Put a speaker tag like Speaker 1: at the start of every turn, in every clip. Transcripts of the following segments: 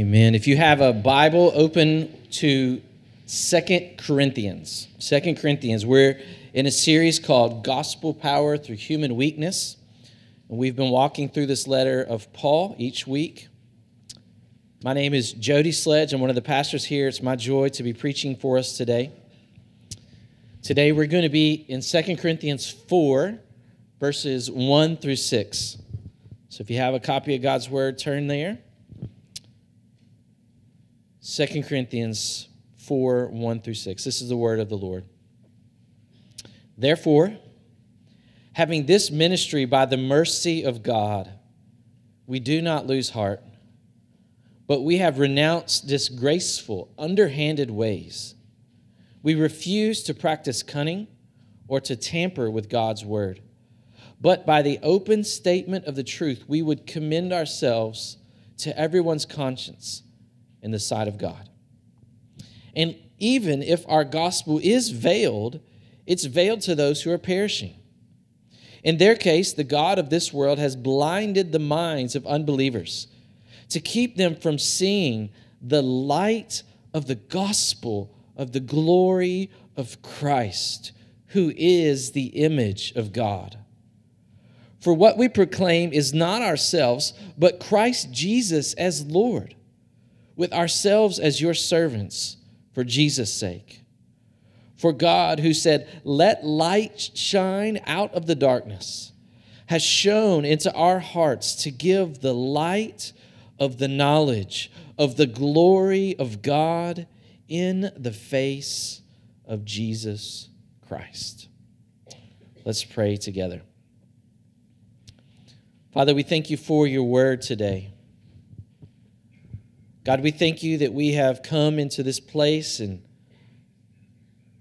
Speaker 1: Amen. If you have a Bible, open to Second Corinthians. Second Corinthians. We're in a series called Gospel Power Through Human Weakness. And we've been walking through this letter of Paul each week. My name is Jody Sledge. I'm one of the pastors here. It's my joy to be preaching for us today. Today we're going to be in Second Corinthians 4, verses 1 through 6. So if you have a copy of God's Word, turn there. 2 Corinthians 4 1 through 6. This is the word of the Lord. Therefore, having this ministry by the mercy of God, we do not lose heart, but we have renounced disgraceful, underhanded ways. We refuse to practice cunning or to tamper with God's word. But by the open statement of the truth, we would commend ourselves to everyone's conscience in the sight of God. And even if our gospel is veiled, it's veiled to those who are perishing. In their case, the God of this world has blinded the minds of unbelievers to keep them from seeing the light of the gospel of the glory of Christ, who is the image of God. For what we proclaim is not ourselves, but Christ Jesus as Lord with ourselves as your servants for Jesus' sake. For God, who said, Let light shine out of the darkness, has shone into our hearts to give the light of the knowledge of the glory of God in the face of Jesus Christ. Let's pray together. Father, we thank you for your word today. God, we thank you that we have come into this place and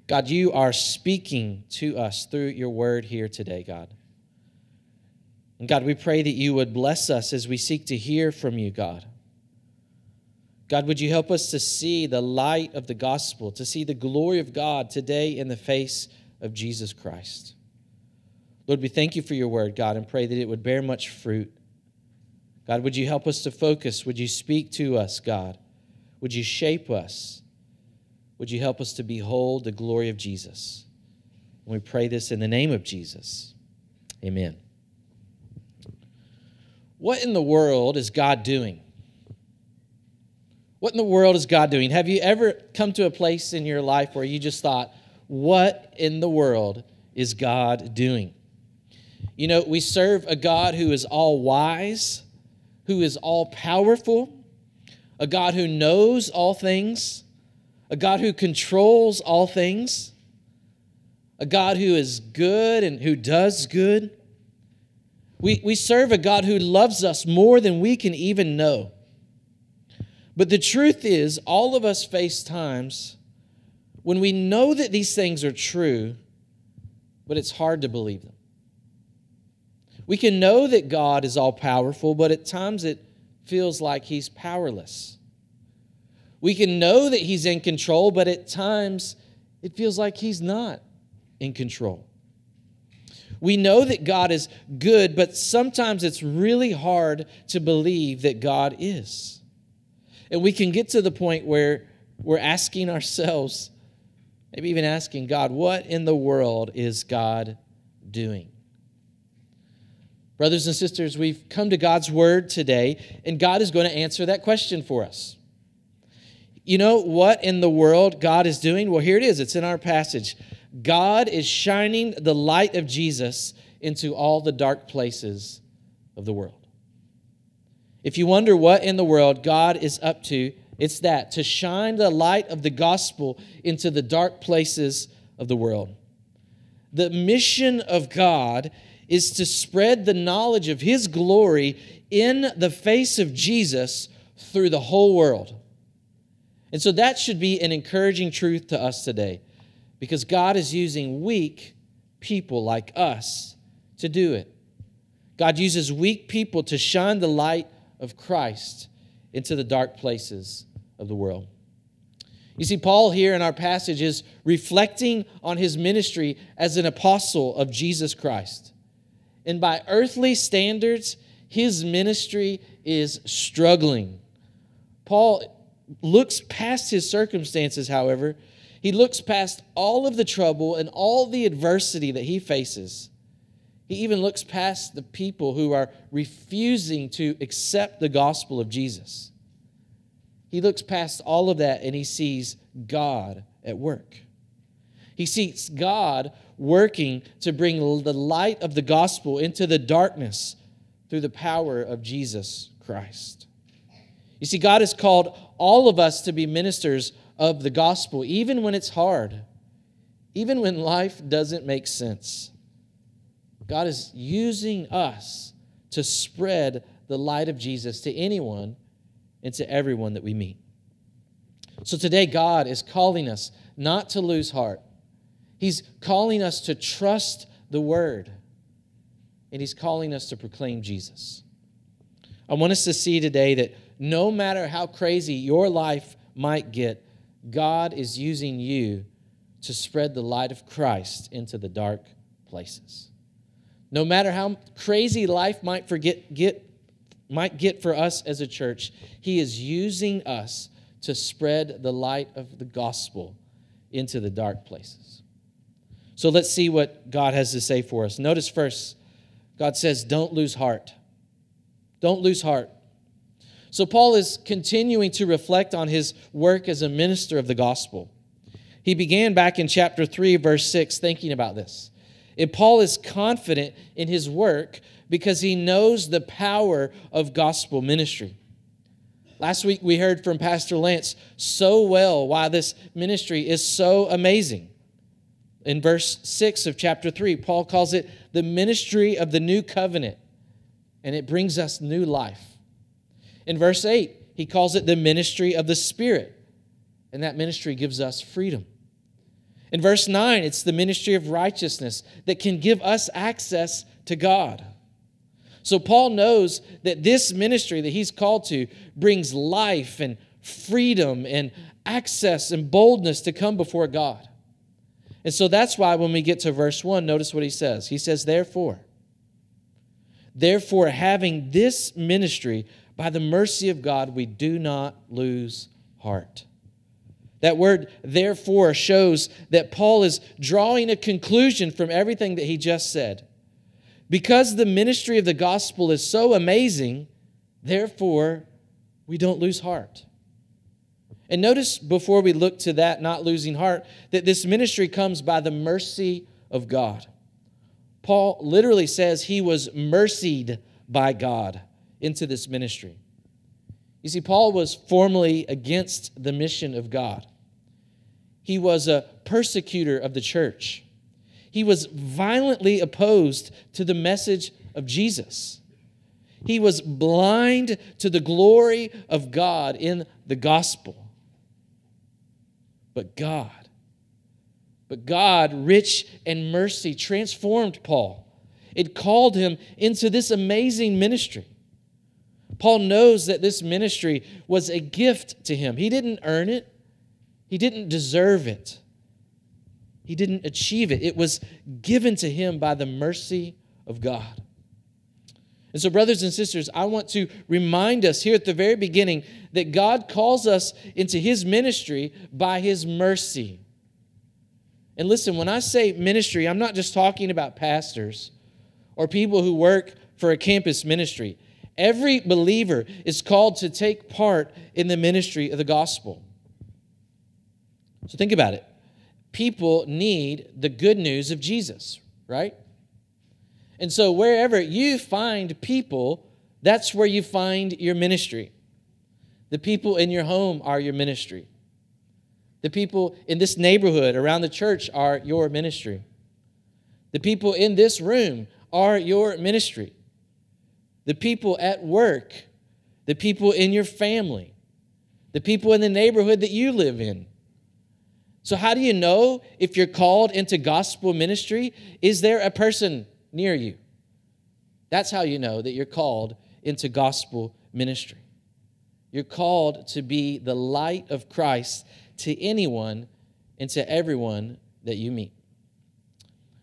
Speaker 1: God, you are speaking to us through your word here today, God. And God, we pray that you would bless us as we seek to hear from you, God. God, would you help us to see the light of the gospel, to see the glory of God today in the face of Jesus Christ? Lord, we thank you for your word, God, and pray that it would bear much fruit. God, would you help us to focus? Would you speak to us, God? Would you shape us? Would you help us to behold the glory of Jesus? And we pray this in the name of Jesus. Amen. What in the world is God doing? What in the world is God doing? Have you ever come to a place in your life where you just thought, what in the world is God doing? You know, we serve a God who is all wise who is all powerful, a God who knows all things, a God who controls all things, a God who is good and who does good. We, we serve a God who loves us more than we can even know. But the truth is, all of us face times when we know that these things are true, but it's hard to believe them. We can know that God is all powerful, but at times it feels like he's powerless. We can know that he's in control, but at times it feels like he's not in control. We know that God is good, but sometimes it's really hard to believe that God is. And we can get to the point where we're asking ourselves, maybe even asking God, what in the world is God doing? Brothers and sisters, we've come to God's word today, and God is going to answer that question for us. You know what in the world God is doing? Well, here it is, it's in our passage. God is shining the light of Jesus into all the dark places of the world. If you wonder what in the world God is up to, it's that to shine the light of the gospel into the dark places of the world. The mission of God is to spread the knowledge of His glory in the face of Jesus through the whole world. And so that should be an encouraging truth to us today because God is using weak people like us to do it. God uses weak people to shine the light of Christ into the dark places of the world. You see, Paul here in our passage is reflecting on his ministry as an apostle of Jesus Christ. And by earthly standards, his ministry is struggling. Paul looks past his circumstances, however. He looks past all of the trouble and all the adversity that he faces. He even looks past the people who are refusing to accept the gospel of Jesus. He looks past all of that and he sees God at work. He sees God working to bring the light of the gospel into the darkness through the power of Jesus Christ. You see, God has called all of us to be ministers of the gospel, even when it's hard, even when life doesn't make sense. God is using us to spread the light of Jesus to anyone and to everyone that we meet. So today, God is calling us not to lose heart. He's calling us to trust the word, and He's calling us to proclaim Jesus. I want us to see today that no matter how crazy your life might get, God is using you to spread the light of Christ into the dark places. No matter how crazy life might forget get might get for us as a church, he is using us to spread the light of the gospel into the dark places. So let's see what God has to say for us. Notice first, God says, Don't lose heart. Don't lose heart. So Paul is continuing to reflect on his work as a minister of the gospel. He began back in chapter 3, verse 6, thinking about this. And Paul is confident in his work because he knows the power of gospel ministry. Last week we heard from Pastor Lance so well why this ministry is so amazing. In verse 6 of chapter 3, Paul calls it the ministry of the new covenant, and it brings us new life. In verse 8, he calls it the ministry of the Spirit, and that ministry gives us freedom. In verse 9, it's the ministry of righteousness that can give us access to God. So Paul knows that this ministry that he's called to brings life and freedom and access and boldness to come before God. And so that's why when we get to verse 1, notice what he says. He says, Therefore, therefore, having this ministry, by the mercy of God, we do not lose heart. That word, therefore, shows that Paul is drawing a conclusion from everything that he just said. Because the ministry of the gospel is so amazing, therefore, we don't lose heart. And notice before we look to that, not losing heart, that this ministry comes by the mercy of God. Paul literally says he was mercied by God into this ministry. You see, Paul was formally against the mission of God. He was a persecutor of the church. He was violently opposed to the message of Jesus. He was blind to the glory of God in the gospel. But God, but God, rich in mercy, transformed Paul. It called him into this amazing ministry. Paul knows that this ministry was a gift to him. He didn't earn it, he didn't deserve it. He didn't achieve it. It was given to him by the mercy of God. And so, brothers and sisters, I want to remind us here at the very beginning that God calls us into his ministry by his mercy. And listen, when I say ministry, I'm not just talking about pastors or people who work for a campus ministry. Every believer is called to take part in the ministry of the gospel. So think about it people need the good news of Jesus, right? And so wherever you find people, that's where you find your ministry. The people in your home are your ministry. The people in this neighborhood around the church are your ministry. The people in this room are your ministry. The people at work, the people in your family, the people in the neighborhood that you live in, so, how do you know if you're called into gospel ministry? Is there a person near you? That's how you know that you're called into gospel ministry. You're called to be the light of Christ to anyone and to everyone that you meet.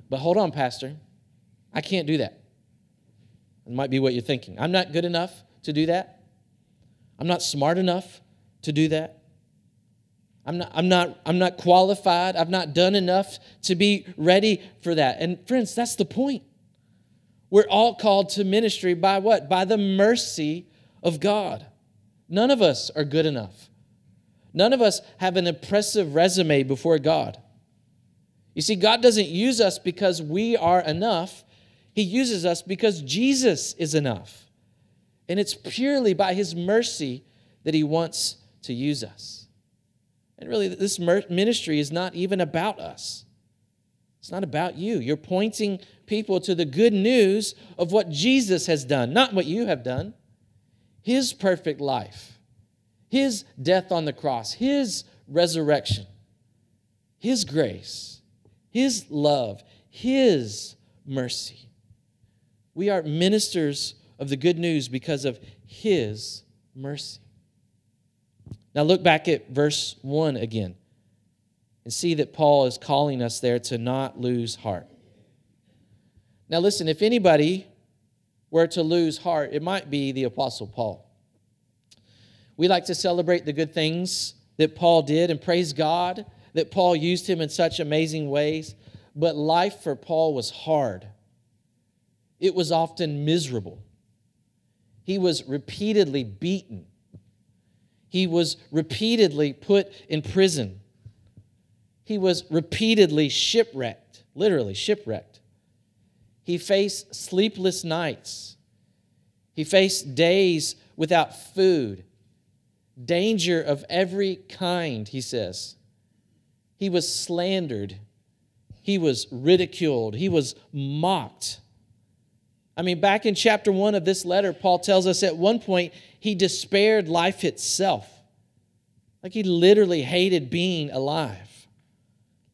Speaker 1: But hold on, Pastor. I can't do that. It might be what you're thinking. I'm not good enough to do that. I'm not smart enough to do that. I'm not, I'm, not, I'm not qualified. I've not done enough to be ready for that. And friends, that's the point. We're all called to ministry by what? By the mercy of God. None of us are good enough. None of us have an impressive resume before God. You see, God doesn't use us because we are enough, He uses us because Jesus is enough. And it's purely by His mercy that He wants to use us. And really, this ministry is not even about us. It's not about you. You're pointing people to the good news of what Jesus has done, not what you have done. His perfect life, His death on the cross, His resurrection, His grace, His love, His mercy. We are ministers of the good news because of His mercy. Now, look back at verse 1 again and see that Paul is calling us there to not lose heart. Now, listen, if anybody were to lose heart, it might be the Apostle Paul. We like to celebrate the good things that Paul did and praise God that Paul used him in such amazing ways, but life for Paul was hard. It was often miserable. He was repeatedly beaten. He was repeatedly put in prison. He was repeatedly shipwrecked, literally shipwrecked. He faced sleepless nights. He faced days without food, danger of every kind, he says. He was slandered. He was ridiculed. He was mocked. I mean, back in chapter one of this letter, Paul tells us at one point he despaired life itself. Like he literally hated being alive.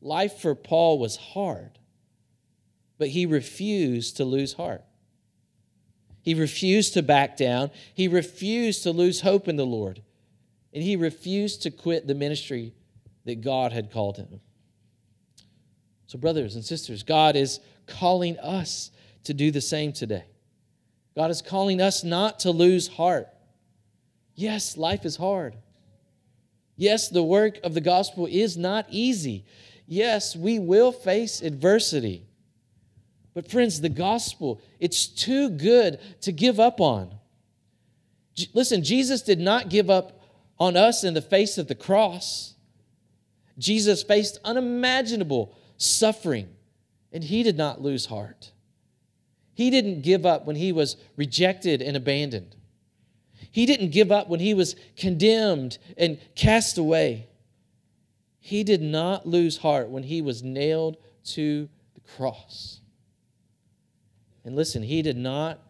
Speaker 1: Life for Paul was hard, but he refused to lose heart. He refused to back down. He refused to lose hope in the Lord. And he refused to quit the ministry that God had called him. So, brothers and sisters, God is calling us to do the same today. God is calling us not to lose heart. Yes, life is hard. Yes, the work of the gospel is not easy yes, we will face adversity. But, friends, the gospel, it's too good to give up on. Listen, Jesus did not give up on us in the face of the cross. Jesus faced unimaginable suffering, and he did not lose heart. He didn't give up when he was rejected and abandoned. He didn't give up when he was condemned and cast away. He did not lose heart when he was nailed to the cross. And listen, he did not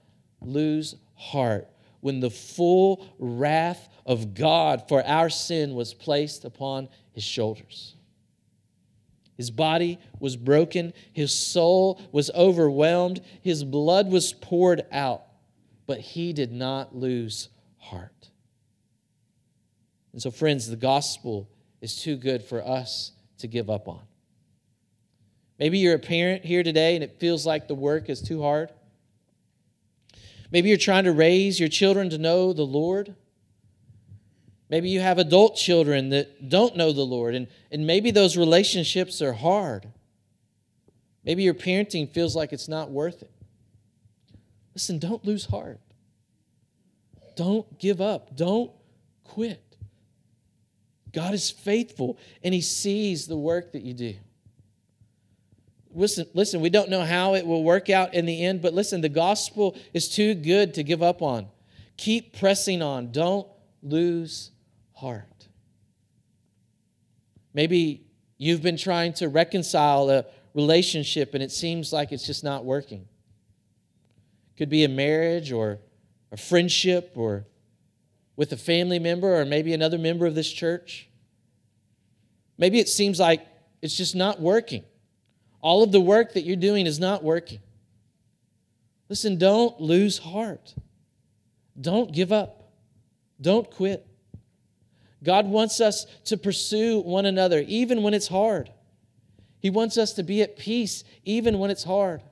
Speaker 1: lose heart when the full wrath of God for our sin was placed upon his shoulders. His body was broken, his soul was overwhelmed, his blood was poured out, but he did not lose heart. And so, friends, the gospel is too good for us to give up on. Maybe you're a parent here today and it feels like the work is too hard. Maybe you're trying to raise your children to know the Lord. Maybe you have adult children that don't know the Lord, and, and maybe those relationships are hard. Maybe your parenting feels like it's not worth it. Listen, don't lose heart. Don't give up. Don't quit. God is faithful and He sees the work that you do. Listen, listen, we don't know how it will work out in the end, but listen, the gospel is too good to give up on. Keep pressing on. Don't lose heart. Maybe you've been trying to reconcile a relationship and it seems like it's just not working. Could be a marriage or a friendship or with a family member or maybe another member of this church. Maybe it seems like it's just not working. All of the work that you're doing is not working. Listen, don't lose heart. Don't give up. Don't quit. God wants us to pursue one another even when it's hard. He wants us to be at peace even when it's hard.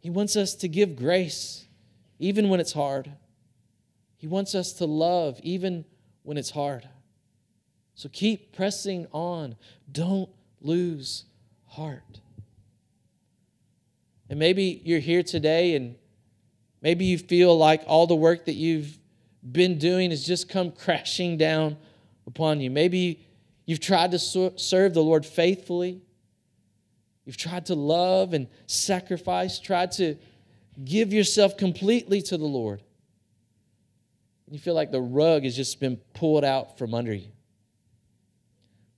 Speaker 1: He wants us to give grace even when it's hard. He wants us to love even when it's hard. So keep pressing on. Don't lose heart. And maybe you're here today and maybe you feel like all the work that you've been doing has just come crashing down upon you. Maybe you've tried to serve the Lord faithfully. You've tried to love and sacrifice, tried to give yourself completely to the Lord. And you feel like the rug has just been pulled out from under you.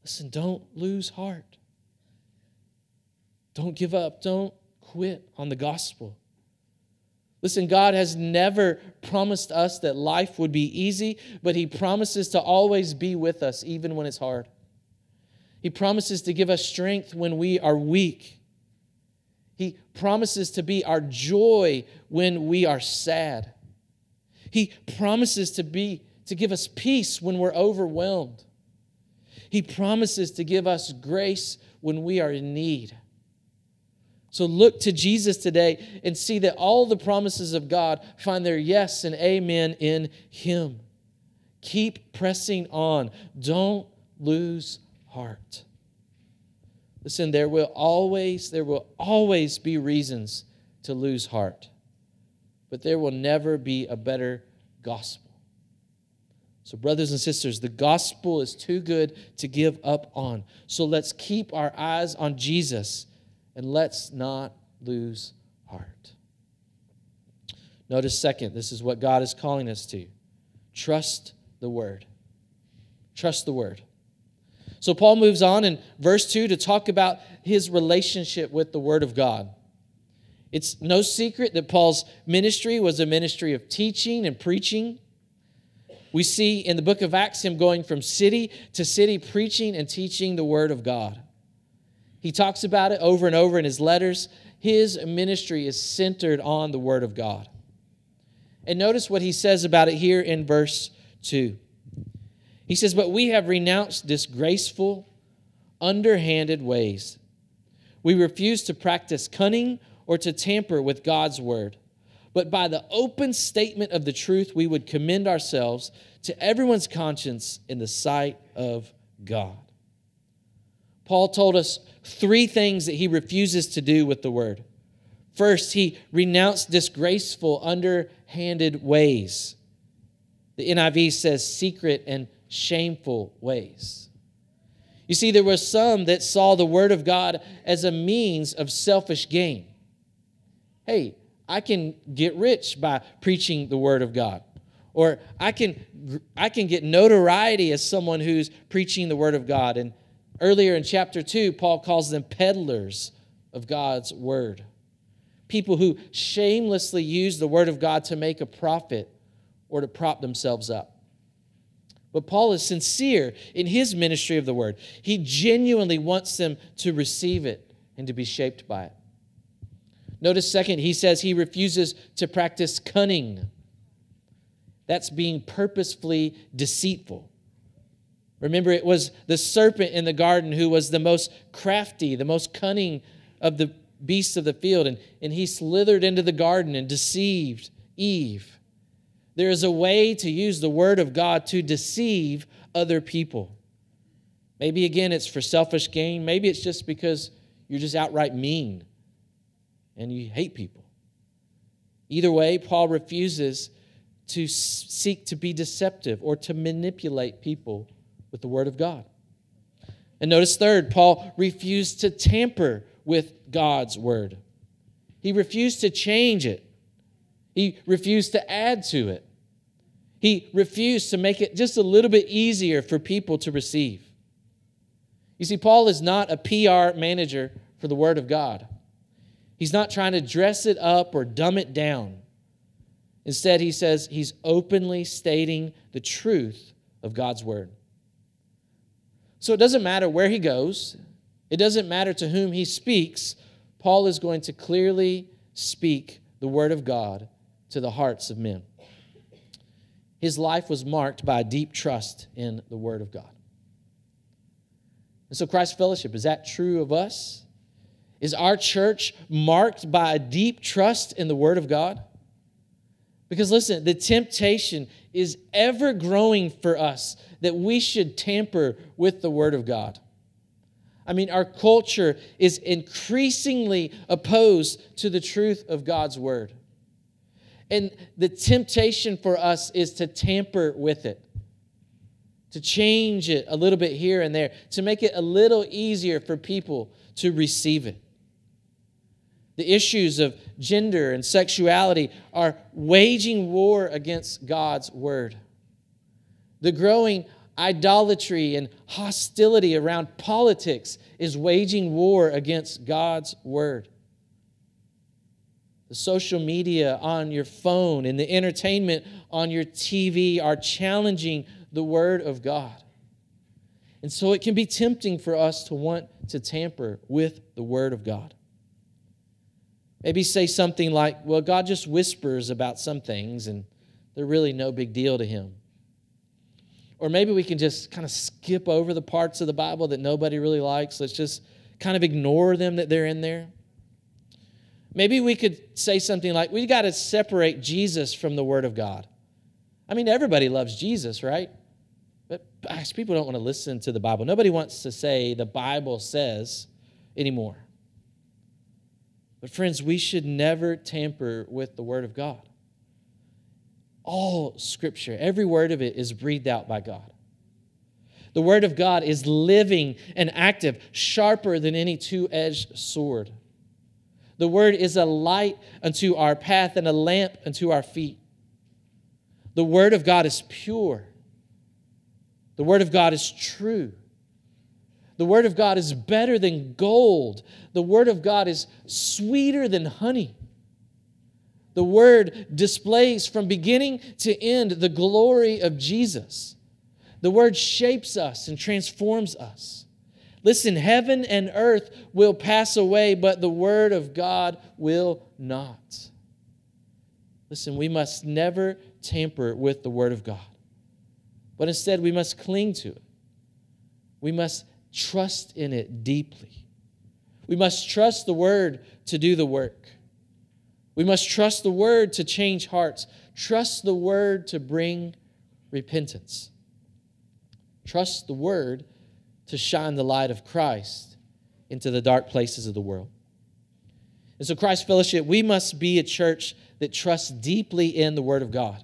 Speaker 1: Listen, don't lose heart. Don't give up. Don't quit on the gospel. Listen, God has never promised us that life would be easy, but He promises to always be with us, even when it's hard. He promises to give us strength when we are weak. He promises to be our joy when we are sad. He promises to be to give us peace when we're overwhelmed. He promises to give us grace when we are in need. So look to Jesus today and see that all the promises of God find their yes and amen in Him. Keep pressing on. Don't lose heart. Listen, there will always, there will always be reasons to lose heart. But there will never be a better gospel. So, brothers and sisters, the gospel is too good to give up on. So let's keep our eyes on Jesus and let's not lose heart. Notice, second, this is what God is calling us to trust the word. Trust the word. So Paul moves on in verse 2 to talk about his relationship with the word of God. It's no secret that Paul's ministry was a ministry of teaching and preaching. We see in the book of Acts him going from city to city preaching and teaching the word of God. He talks about it over and over in his letters. His ministry is centered on the Word of God. And notice what he says about it here in verse 2. He says, But we have renounced disgraceful, underhanded ways. We refuse to practice cunning or to tamper with God's Word. But by the open statement of the truth, we would commend ourselves to everyone's conscience in the sight of God. Paul told us three things that he refuses to do with the word. First, he renounced disgraceful, underhanded ways. The NIV says secret and shameful ways. You see, there were some that saw the word of God as a means of selfish gain. Hey, I can get rich by preaching the word of God. Or I can, I can get notoriety as someone who's preaching the word of God. And Earlier in chapter 2, Paul calls them peddlers of God's word. People who shamelessly use the word of God to make a profit or to prop themselves up. But Paul is sincere in his ministry of the word. He genuinely wants them to receive it and to be shaped by it. Notice, second, he says he refuses to practice cunning. That's being purposefully deceitful. Remember, it was the serpent in the garden who was the most crafty, the most cunning of the beasts of the field, and, and he slithered into the garden and deceived Eve. There is a way to use the word of God to deceive other people. Maybe again, it's for selfish gain. Maybe it's just because you're just outright mean and you hate people. Either way, Paul refuses to seek to be deceptive or to manipulate people with the Word of God. And notice, third, Paul refused to tamper with God's Word. He refused to change it, he refused to add to it. He refused to make it just a little bit easier for people to receive. You see, Paul is not a PR manager for the Word of God. He's not trying to dress it up or dumb it down. Instead, he says he's openly stating the truth of God's Word. So it doesn't matter where he goes, it doesn't matter to whom he speaks. Paul is going to clearly speak the word of God to the hearts of men. His life was marked by a deep trust in the word of God. And so, Christ Fellowship, is that true of us? Is our church marked by a deep trust in the word of God? Because listen, the temptation is ever growing for us that we should tamper with the Word of God. I mean, our culture is increasingly opposed to the truth of God's Word. And the temptation for us is to tamper with it, to change it a little bit here and there, to make it a little easier for people to receive it. The issues of gender and sexuality are waging war against God's word. The growing idolatry and hostility around politics is waging war against God's word. The social media on your phone and the entertainment on your TV are challenging the word of God. And so it can be tempting for us to want to tamper with the word of God. Maybe say something like, well, God just whispers about some things and they're really no big deal to him. Or maybe we can just kind of skip over the parts of the Bible that nobody really likes. Let's just kind of ignore them that they're in there. Maybe we could say something like, we got to separate Jesus from the Word of God. I mean, everybody loves Jesus, right? But gosh, people don't want to listen to the Bible. Nobody wants to say the Bible says anymore. But, friends, we should never tamper with the Word of God. All Scripture, every word of it is breathed out by God. The Word of God is living and active, sharper than any two edged sword. The Word is a light unto our path and a lamp unto our feet. The Word of God is pure. The Word of God is true. The Word of God is better than gold. The Word of God is sweeter than honey. The Word displays from beginning to end the glory of Jesus. The Word shapes us and transforms us. Listen, heaven and earth will pass away, but the Word of God will not. Listen, we must never tamper with the Word of God, but instead we must cling to it. We must trust in it deeply. We must trust the word to do the work. We must trust the word to change hearts. Trust the word to bring repentance. Trust the word to shine the light of Christ into the dark places of the world. And so, Christ Fellowship, we must be a church that trusts deeply in the Word of God.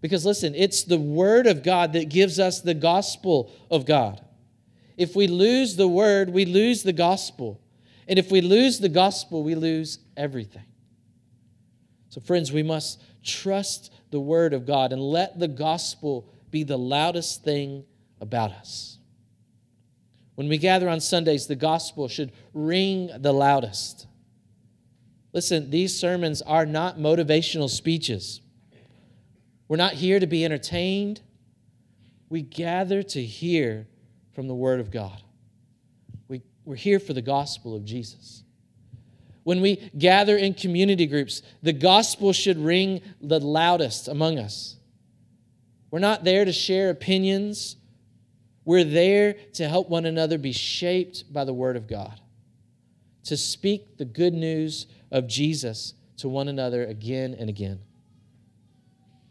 Speaker 1: Because listen, it's the Word of God that gives us the gospel of God. If we lose the word, we lose the gospel. And if we lose the gospel, we lose everything. So, friends, we must trust the word of God and let the gospel be the loudest thing about us. When we gather on Sundays, the gospel should ring the loudest. Listen, these sermons are not motivational speeches. We're not here to be entertained. We gather to hear from the Word of God. We, we're here for the gospel of Jesus. When we gather in community groups, the gospel should ring the loudest among us. We're not there to share opinions. We're there to help one another be shaped by the Word of God, to speak the good news of Jesus to one another again and again.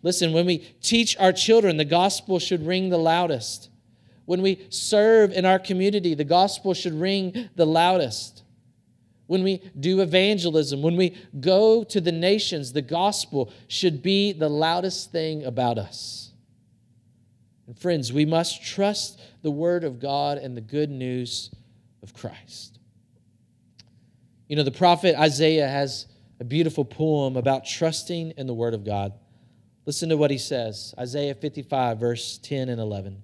Speaker 1: Listen, when we teach our children, the gospel should ring the loudest. When we serve in our community, the gospel should ring the loudest. When we do evangelism, when we go to the nations, the gospel should be the loudest thing about us. And friends, we must trust the word of God and the good news of Christ. You know, the prophet Isaiah has a beautiful poem about trusting in the word of God. Listen to what he says Isaiah 55, verse 10 and 11.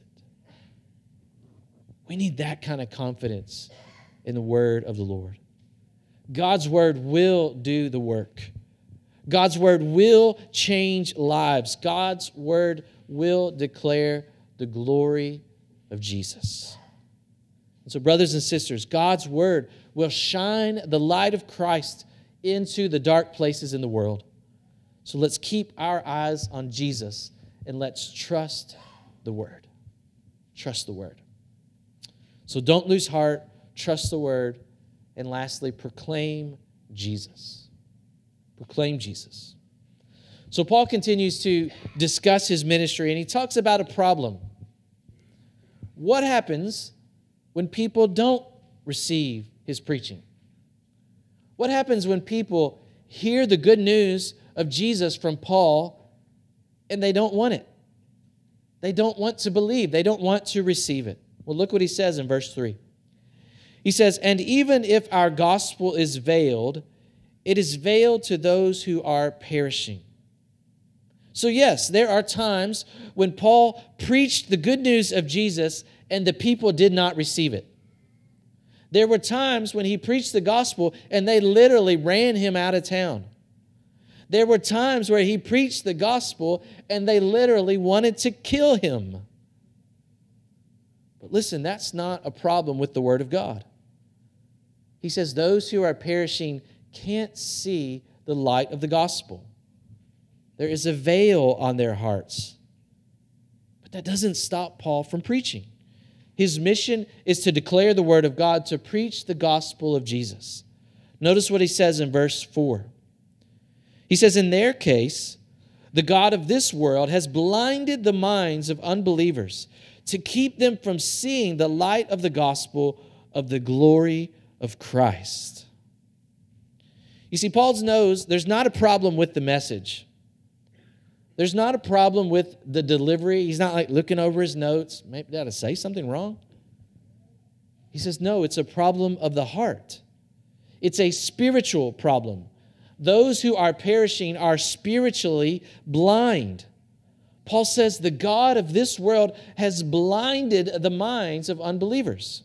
Speaker 1: We need that kind of confidence in the word of the Lord. God's word will do the work. God's word will change lives. God's word will declare the glory of Jesus. And so, brothers and sisters, God's word will shine the light of Christ into the dark places in the world. So let's keep our eyes on Jesus and let's trust the word. Trust the word. So don't lose heart, trust the word, and lastly, proclaim Jesus. Proclaim Jesus. So Paul continues to discuss his ministry and he talks about a problem. What happens when people don't receive his preaching? What happens when people hear the good news of Jesus from Paul and they don't want it? They don't want to believe, they don't want to receive it. Well, look what he says in verse 3. He says, And even if our gospel is veiled, it is veiled to those who are perishing. So, yes, there are times when Paul preached the good news of Jesus and the people did not receive it. There were times when he preached the gospel and they literally ran him out of town. There were times where he preached the gospel and they literally wanted to kill him. But listen, that's not a problem with the word of God. He says, Those who are perishing can't see the light of the gospel. There is a veil on their hearts. But that doesn't stop Paul from preaching. His mission is to declare the word of God, to preach the gospel of Jesus. Notice what he says in verse 4. He says, In their case, the God of this world has blinded the minds of unbelievers to keep them from seeing the light of the gospel of the glory of Christ. You see, Paul knows there's not a problem with the message. There's not a problem with the delivery. He's not like looking over his notes. Maybe did I say something wrong? He says, no, it's a problem of the heart. It's a spiritual problem. Those who are perishing are spiritually blind. Paul says the God of this world has blinded the minds of unbelievers.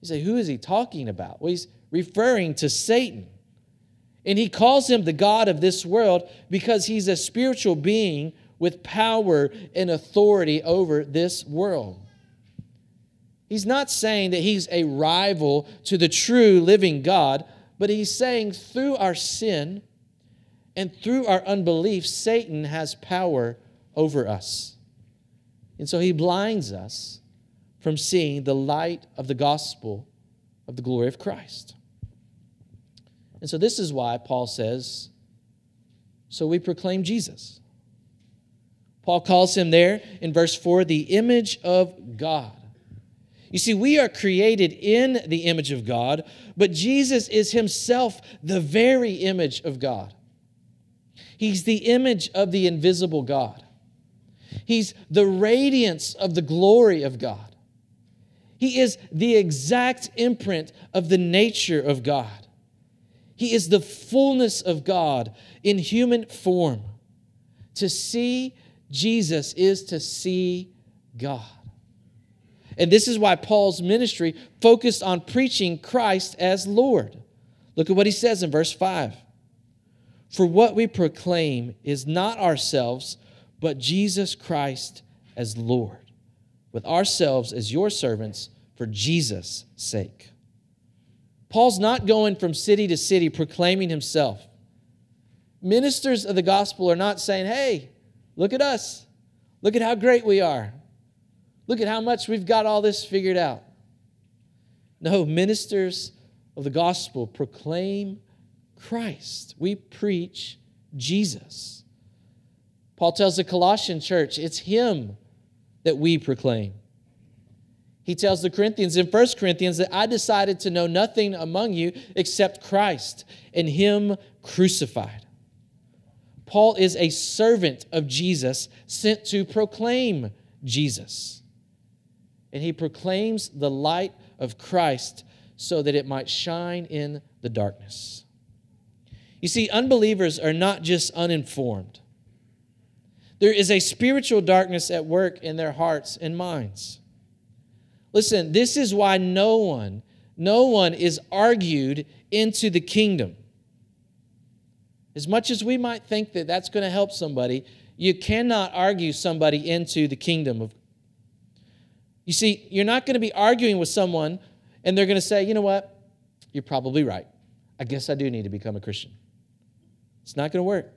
Speaker 1: You say, who is he talking about? Well, he's referring to Satan. And he calls him the God of this world because he's a spiritual being with power and authority over this world. He's not saying that he's a rival to the true living God, but he's saying through our sin and through our unbelief, Satan has power over us. And so he blinds us from seeing the light of the gospel of the glory of Christ. And so this is why Paul says, So we proclaim Jesus. Paul calls him there in verse 4 the image of God. You see, we are created in the image of God, but Jesus is himself the very image of God. He's the image of the invisible God. He's the radiance of the glory of God. He is the exact imprint of the nature of God. He is the fullness of God in human form. To see Jesus is to see God. And this is why Paul's ministry focused on preaching Christ as Lord. Look at what he says in verse 5. For what we proclaim is not ourselves, but Jesus Christ as Lord, with ourselves as your servants for Jesus' sake. Paul's not going from city to city proclaiming himself. Ministers of the gospel are not saying, hey, look at us. Look at how great we are. Look at how much we've got all this figured out. No, ministers of the gospel proclaim Christ. We preach Jesus. Paul tells the Colossian church, it's Him that we proclaim. He tells the Corinthians in 1 Corinthians that I decided to know nothing among you except Christ and Him crucified. Paul is a servant of Jesus sent to proclaim Jesus. And he proclaims the light of Christ so that it might shine in the darkness. You see, unbelievers are not just uninformed, there is a spiritual darkness at work in their hearts and minds. Listen, this is why no one, no one is argued into the kingdom. As much as we might think that that's going to help somebody, you cannot argue somebody into the kingdom of You see, you're not going to be arguing with someone and they're going to say, "You know what? You're probably right. I guess I do need to become a Christian." It's not going to work.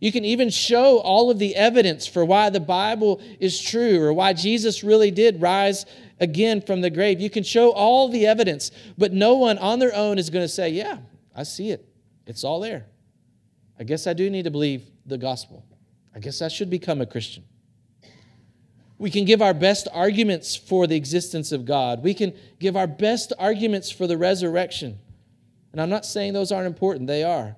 Speaker 1: You can even show all of the evidence for why the Bible is true or why Jesus really did rise again from the grave. You can show all the evidence, but no one on their own is going to say, Yeah, I see it. It's all there. I guess I do need to believe the gospel. I guess I should become a Christian. We can give our best arguments for the existence of God. We can give our best arguments for the resurrection. And I'm not saying those aren't important, they are.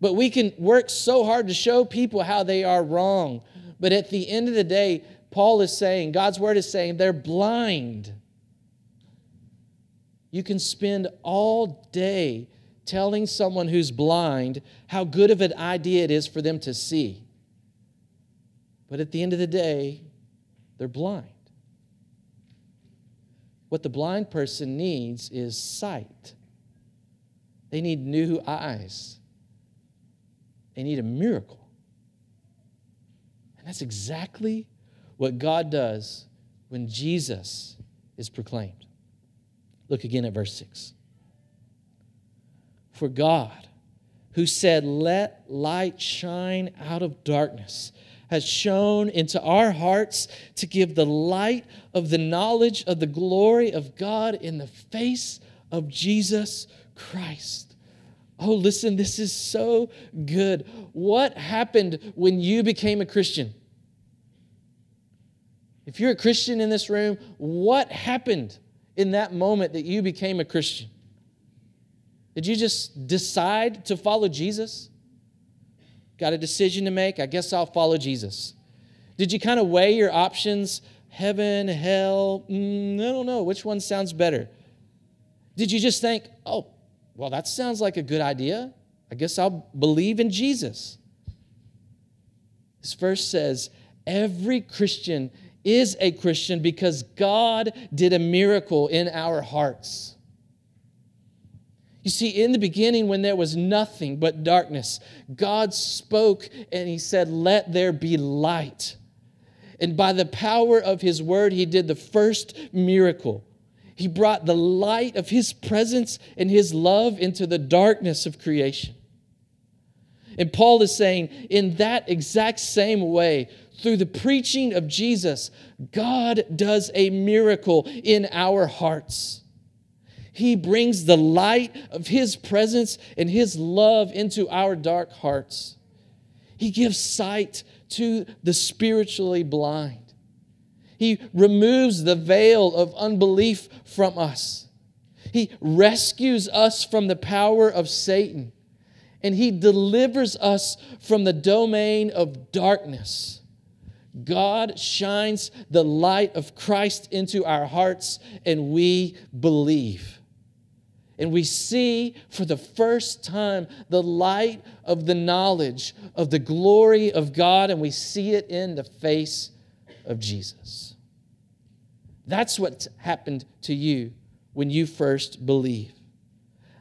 Speaker 1: But we can work so hard to show people how they are wrong. But at the end of the day, Paul is saying, God's word is saying, they're blind. You can spend all day telling someone who's blind how good of an idea it is for them to see. But at the end of the day, they're blind. What the blind person needs is sight. They need new eyes. They need a miracle. And that's exactly what God does when Jesus is proclaimed. Look again at verse 6. For God, who said, Let light shine out of darkness, has shone into our hearts to give the light of the knowledge of the glory of God in the face of Jesus Christ. Oh, listen, this is so good. What happened when you became a Christian? If you're a Christian in this room, what happened in that moment that you became a Christian? Did you just decide to follow Jesus? Got a decision to make? I guess I'll follow Jesus. Did you kind of weigh your options? Heaven, hell? Mm, I don't know. Which one sounds better? Did you just think, oh, well, that sounds like a good idea. I guess I'll believe in Jesus. This verse says, every Christian is a Christian because God did a miracle in our hearts. You see, in the beginning, when there was nothing but darkness, God spoke and He said, Let there be light. And by the power of His word, He did the first miracle. He brought the light of His presence and His love into the darkness of creation. And Paul is saying, in that exact same way, through the preaching of Jesus, God does a miracle in our hearts. He brings the light of His presence and His love into our dark hearts. He gives sight to the spiritually blind. He removes the veil of unbelief from us. He rescues us from the power of Satan. And He delivers us from the domain of darkness. God shines the light of Christ into our hearts, and we believe. And we see for the first time the light of the knowledge of the glory of God, and we see it in the face of Jesus. That's what happened to you when you first believe.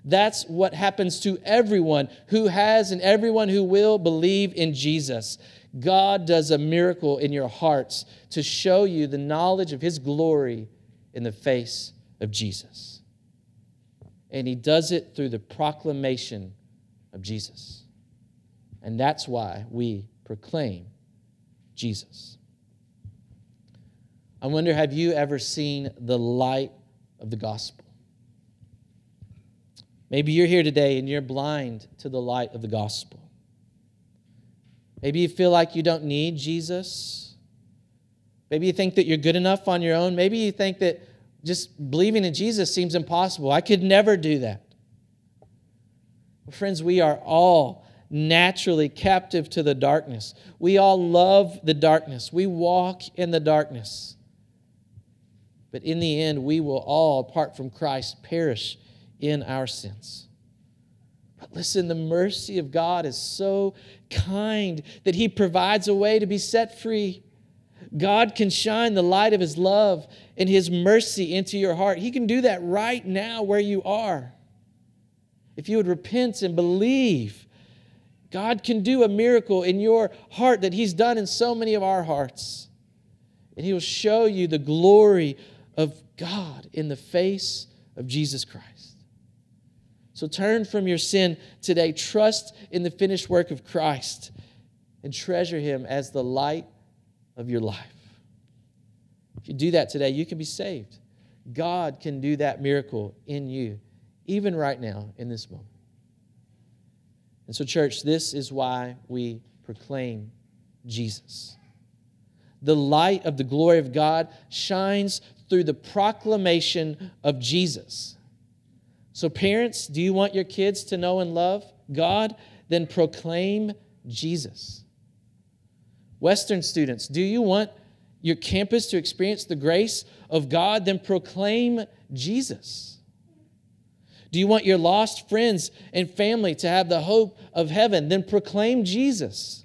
Speaker 1: That's what happens to everyone who has and everyone who will believe in Jesus. God does a miracle in your hearts to show you the knowledge of His glory in the face of Jesus and he does it through the proclamation of Jesus. And that's why we proclaim Jesus. I wonder have you ever seen the light of the gospel? Maybe you're here today and you're blind to the light of the gospel. Maybe you feel like you don't need Jesus. Maybe you think that you're good enough on your own. Maybe you think that just believing in Jesus seems impossible. I could never do that. Friends, we are all naturally captive to the darkness. We all love the darkness. We walk in the darkness. But in the end, we will all, apart from Christ, perish in our sins. But listen, the mercy of God is so kind that He provides a way to be set free. God can shine the light of His love and His mercy into your heart. He can do that right now where you are. If you would repent and believe God can do a miracle in your heart that He's done in so many of our hearts. And He will show you the glory of God in the face of Jesus Christ. So turn from your sin today. Trust in the finished work of Christ and treasure Him as the light of your life. If you do that today, you can be saved. God can do that miracle in you, even right now in this moment. And so, church, this is why we proclaim Jesus. The light of the glory of God shines through the proclamation of Jesus. So, parents, do you want your kids to know and love God? Then proclaim Jesus. Western students, do you want your campus to experience the grace of God? Then proclaim Jesus. Do you want your lost friends and family to have the hope of heaven? Then proclaim Jesus.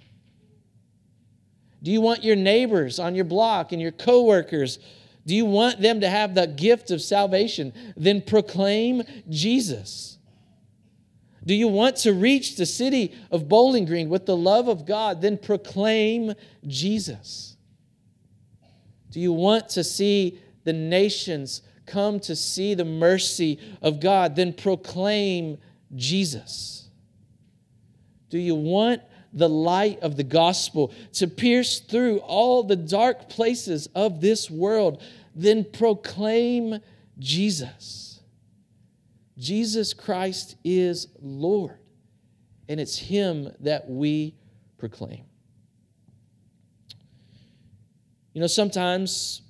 Speaker 1: Do you want your neighbors on your block and your coworkers? Do you want them to have the gift of salvation? Then proclaim Jesus. Do you want to reach the city of Bowling Green with the love of God? Then proclaim Jesus. Do you want to see the nations come to see the mercy of God? Then proclaim Jesus. Do you want the light of the gospel to pierce through all the dark places of this world? Then proclaim Jesus. Jesus Christ is Lord, and it's Him that we proclaim. You know, sometimes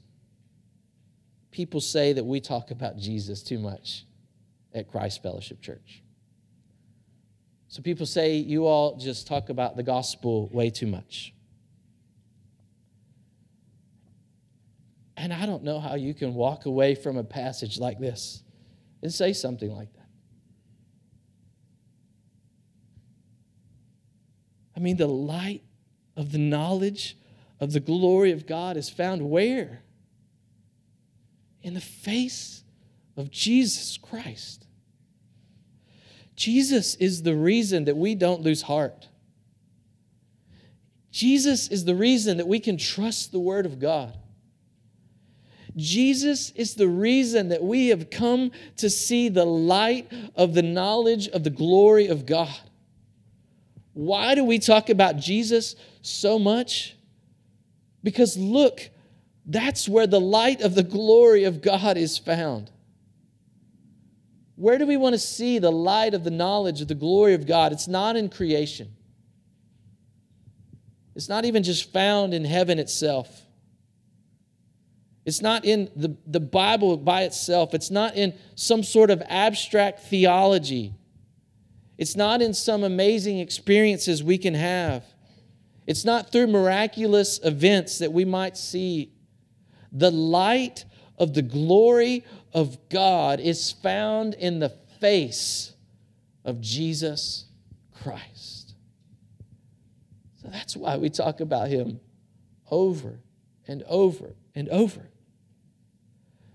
Speaker 1: people say that we talk about Jesus too much at Christ Fellowship Church. So people say you all just talk about the gospel way too much. And I don't know how you can walk away from a passage like this and say something like that. I mean, the light of the knowledge of the glory of God is found where? In the face of Jesus Christ. Jesus is the reason that we don't lose heart. Jesus is the reason that we can trust the Word of God. Jesus is the reason that we have come to see the light of the knowledge of the glory of God. Why do we talk about Jesus so much? Because look, that's where the light of the glory of God is found. Where do we want to see the light of the knowledge of the glory of God? It's not in creation. It's not even just found in heaven itself. It's not in the, the Bible by itself. It's not in some sort of abstract theology. It's not in some amazing experiences we can have. It's not through miraculous events that we might see. The light of the glory of God is found in the face of Jesus Christ. So that's why we talk about him over and over and over.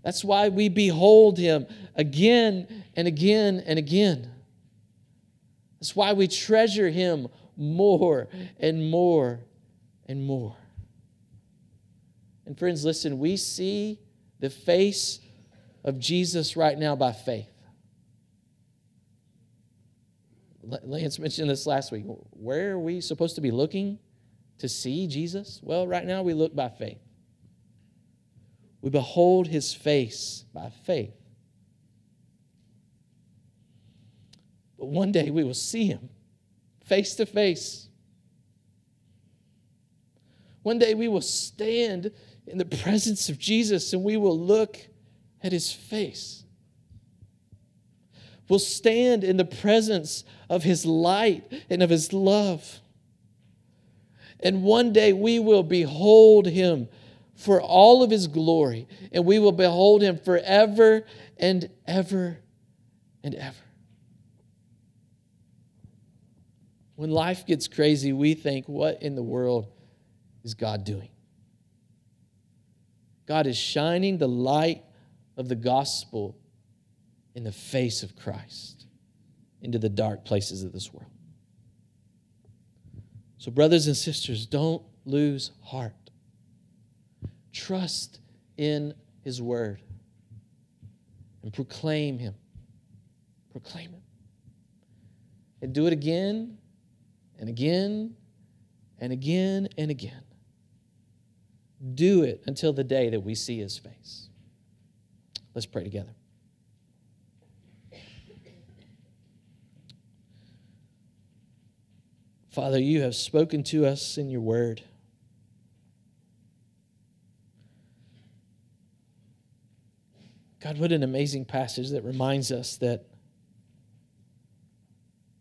Speaker 1: That's why we behold him again and again and again. That's why we treasure him more and more and more. And friends, listen, we see the face of Jesus right now by faith. Lance mentioned this last week. Where are we supposed to be looking to see Jesus? Well, right now we look by faith. We behold his face by faith. But one day we will see him face to face. One day we will stand in the presence of Jesus and we will look at his face. We'll stand in the presence of his light and of his love. And one day we will behold him for all of his glory, and we will behold him forever and ever and ever. When life gets crazy, we think, what in the world is God doing? God is shining the light of the gospel in the face of Christ into the dark places of this world. So, brothers and sisters, don't lose heart. Trust in His word and proclaim Him. Proclaim Him. And do it again and again and again and again. Do it until the day that we see His face. Let's pray together. Father, you have spoken to us in your word. God, what an amazing passage that reminds us that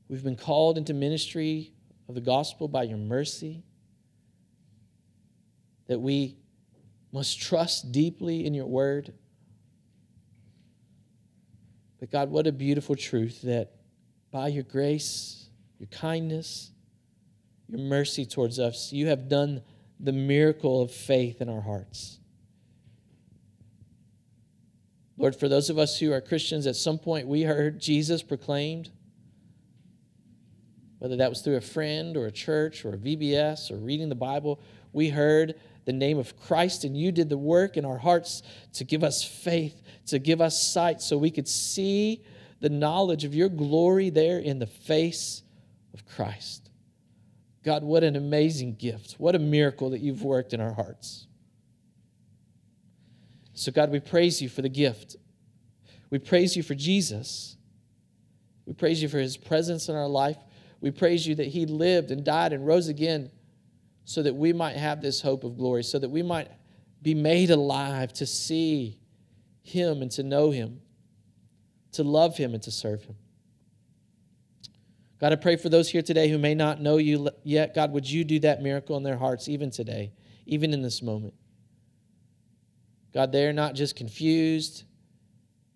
Speaker 1: we've been called into ministry of the gospel by your mercy, that we must trust deeply in your word. But God, what a beautiful truth that by your grace, your kindness, your mercy towards us. You have done the miracle of faith in our hearts. Lord, for those of us who are Christians, at some point we heard Jesus proclaimed, whether that was through a friend or a church or a VBS or reading the Bible, we heard the name of Christ, and you did the work in our hearts to give us faith, to give us sight, so we could see the knowledge of your glory there in the face of Christ. God, what an amazing gift. What a miracle that you've worked in our hearts. So, God, we praise you for the gift. We praise you for Jesus. We praise you for his presence in our life. We praise you that he lived and died and rose again so that we might have this hope of glory, so that we might be made alive to see him and to know him, to love him and to serve him. God, I pray for those here today who may not know you yet. God, would you do that miracle in their hearts even today, even in this moment? God, they're not just confused.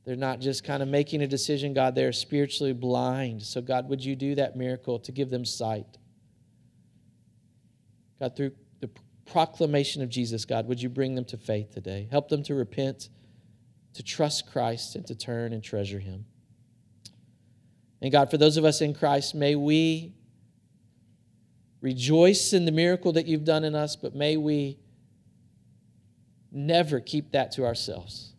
Speaker 1: They're not just kind of making a decision. God, they're spiritually blind. So, God, would you do that miracle to give them sight? God, through the proclamation of Jesus, God, would you bring them to faith today? Help them to repent, to trust Christ, and to turn and treasure Him. And God, for those of us in Christ, may we rejoice in the miracle that you've done in us, but may we never keep that to ourselves.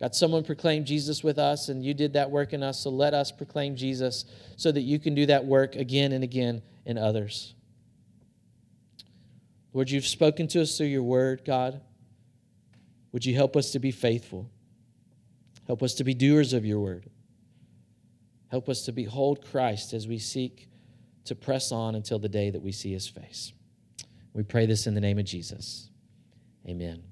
Speaker 1: God, someone proclaimed Jesus with us, and you did that work in us, so let us proclaim Jesus so that you can do that work again and again in others. Lord, you've spoken to us through your word, God. Would you help us to be faithful? Help us to be doers of your word. Help us to behold Christ as we seek to press on until the day that we see his face. We pray this in the name of Jesus. Amen.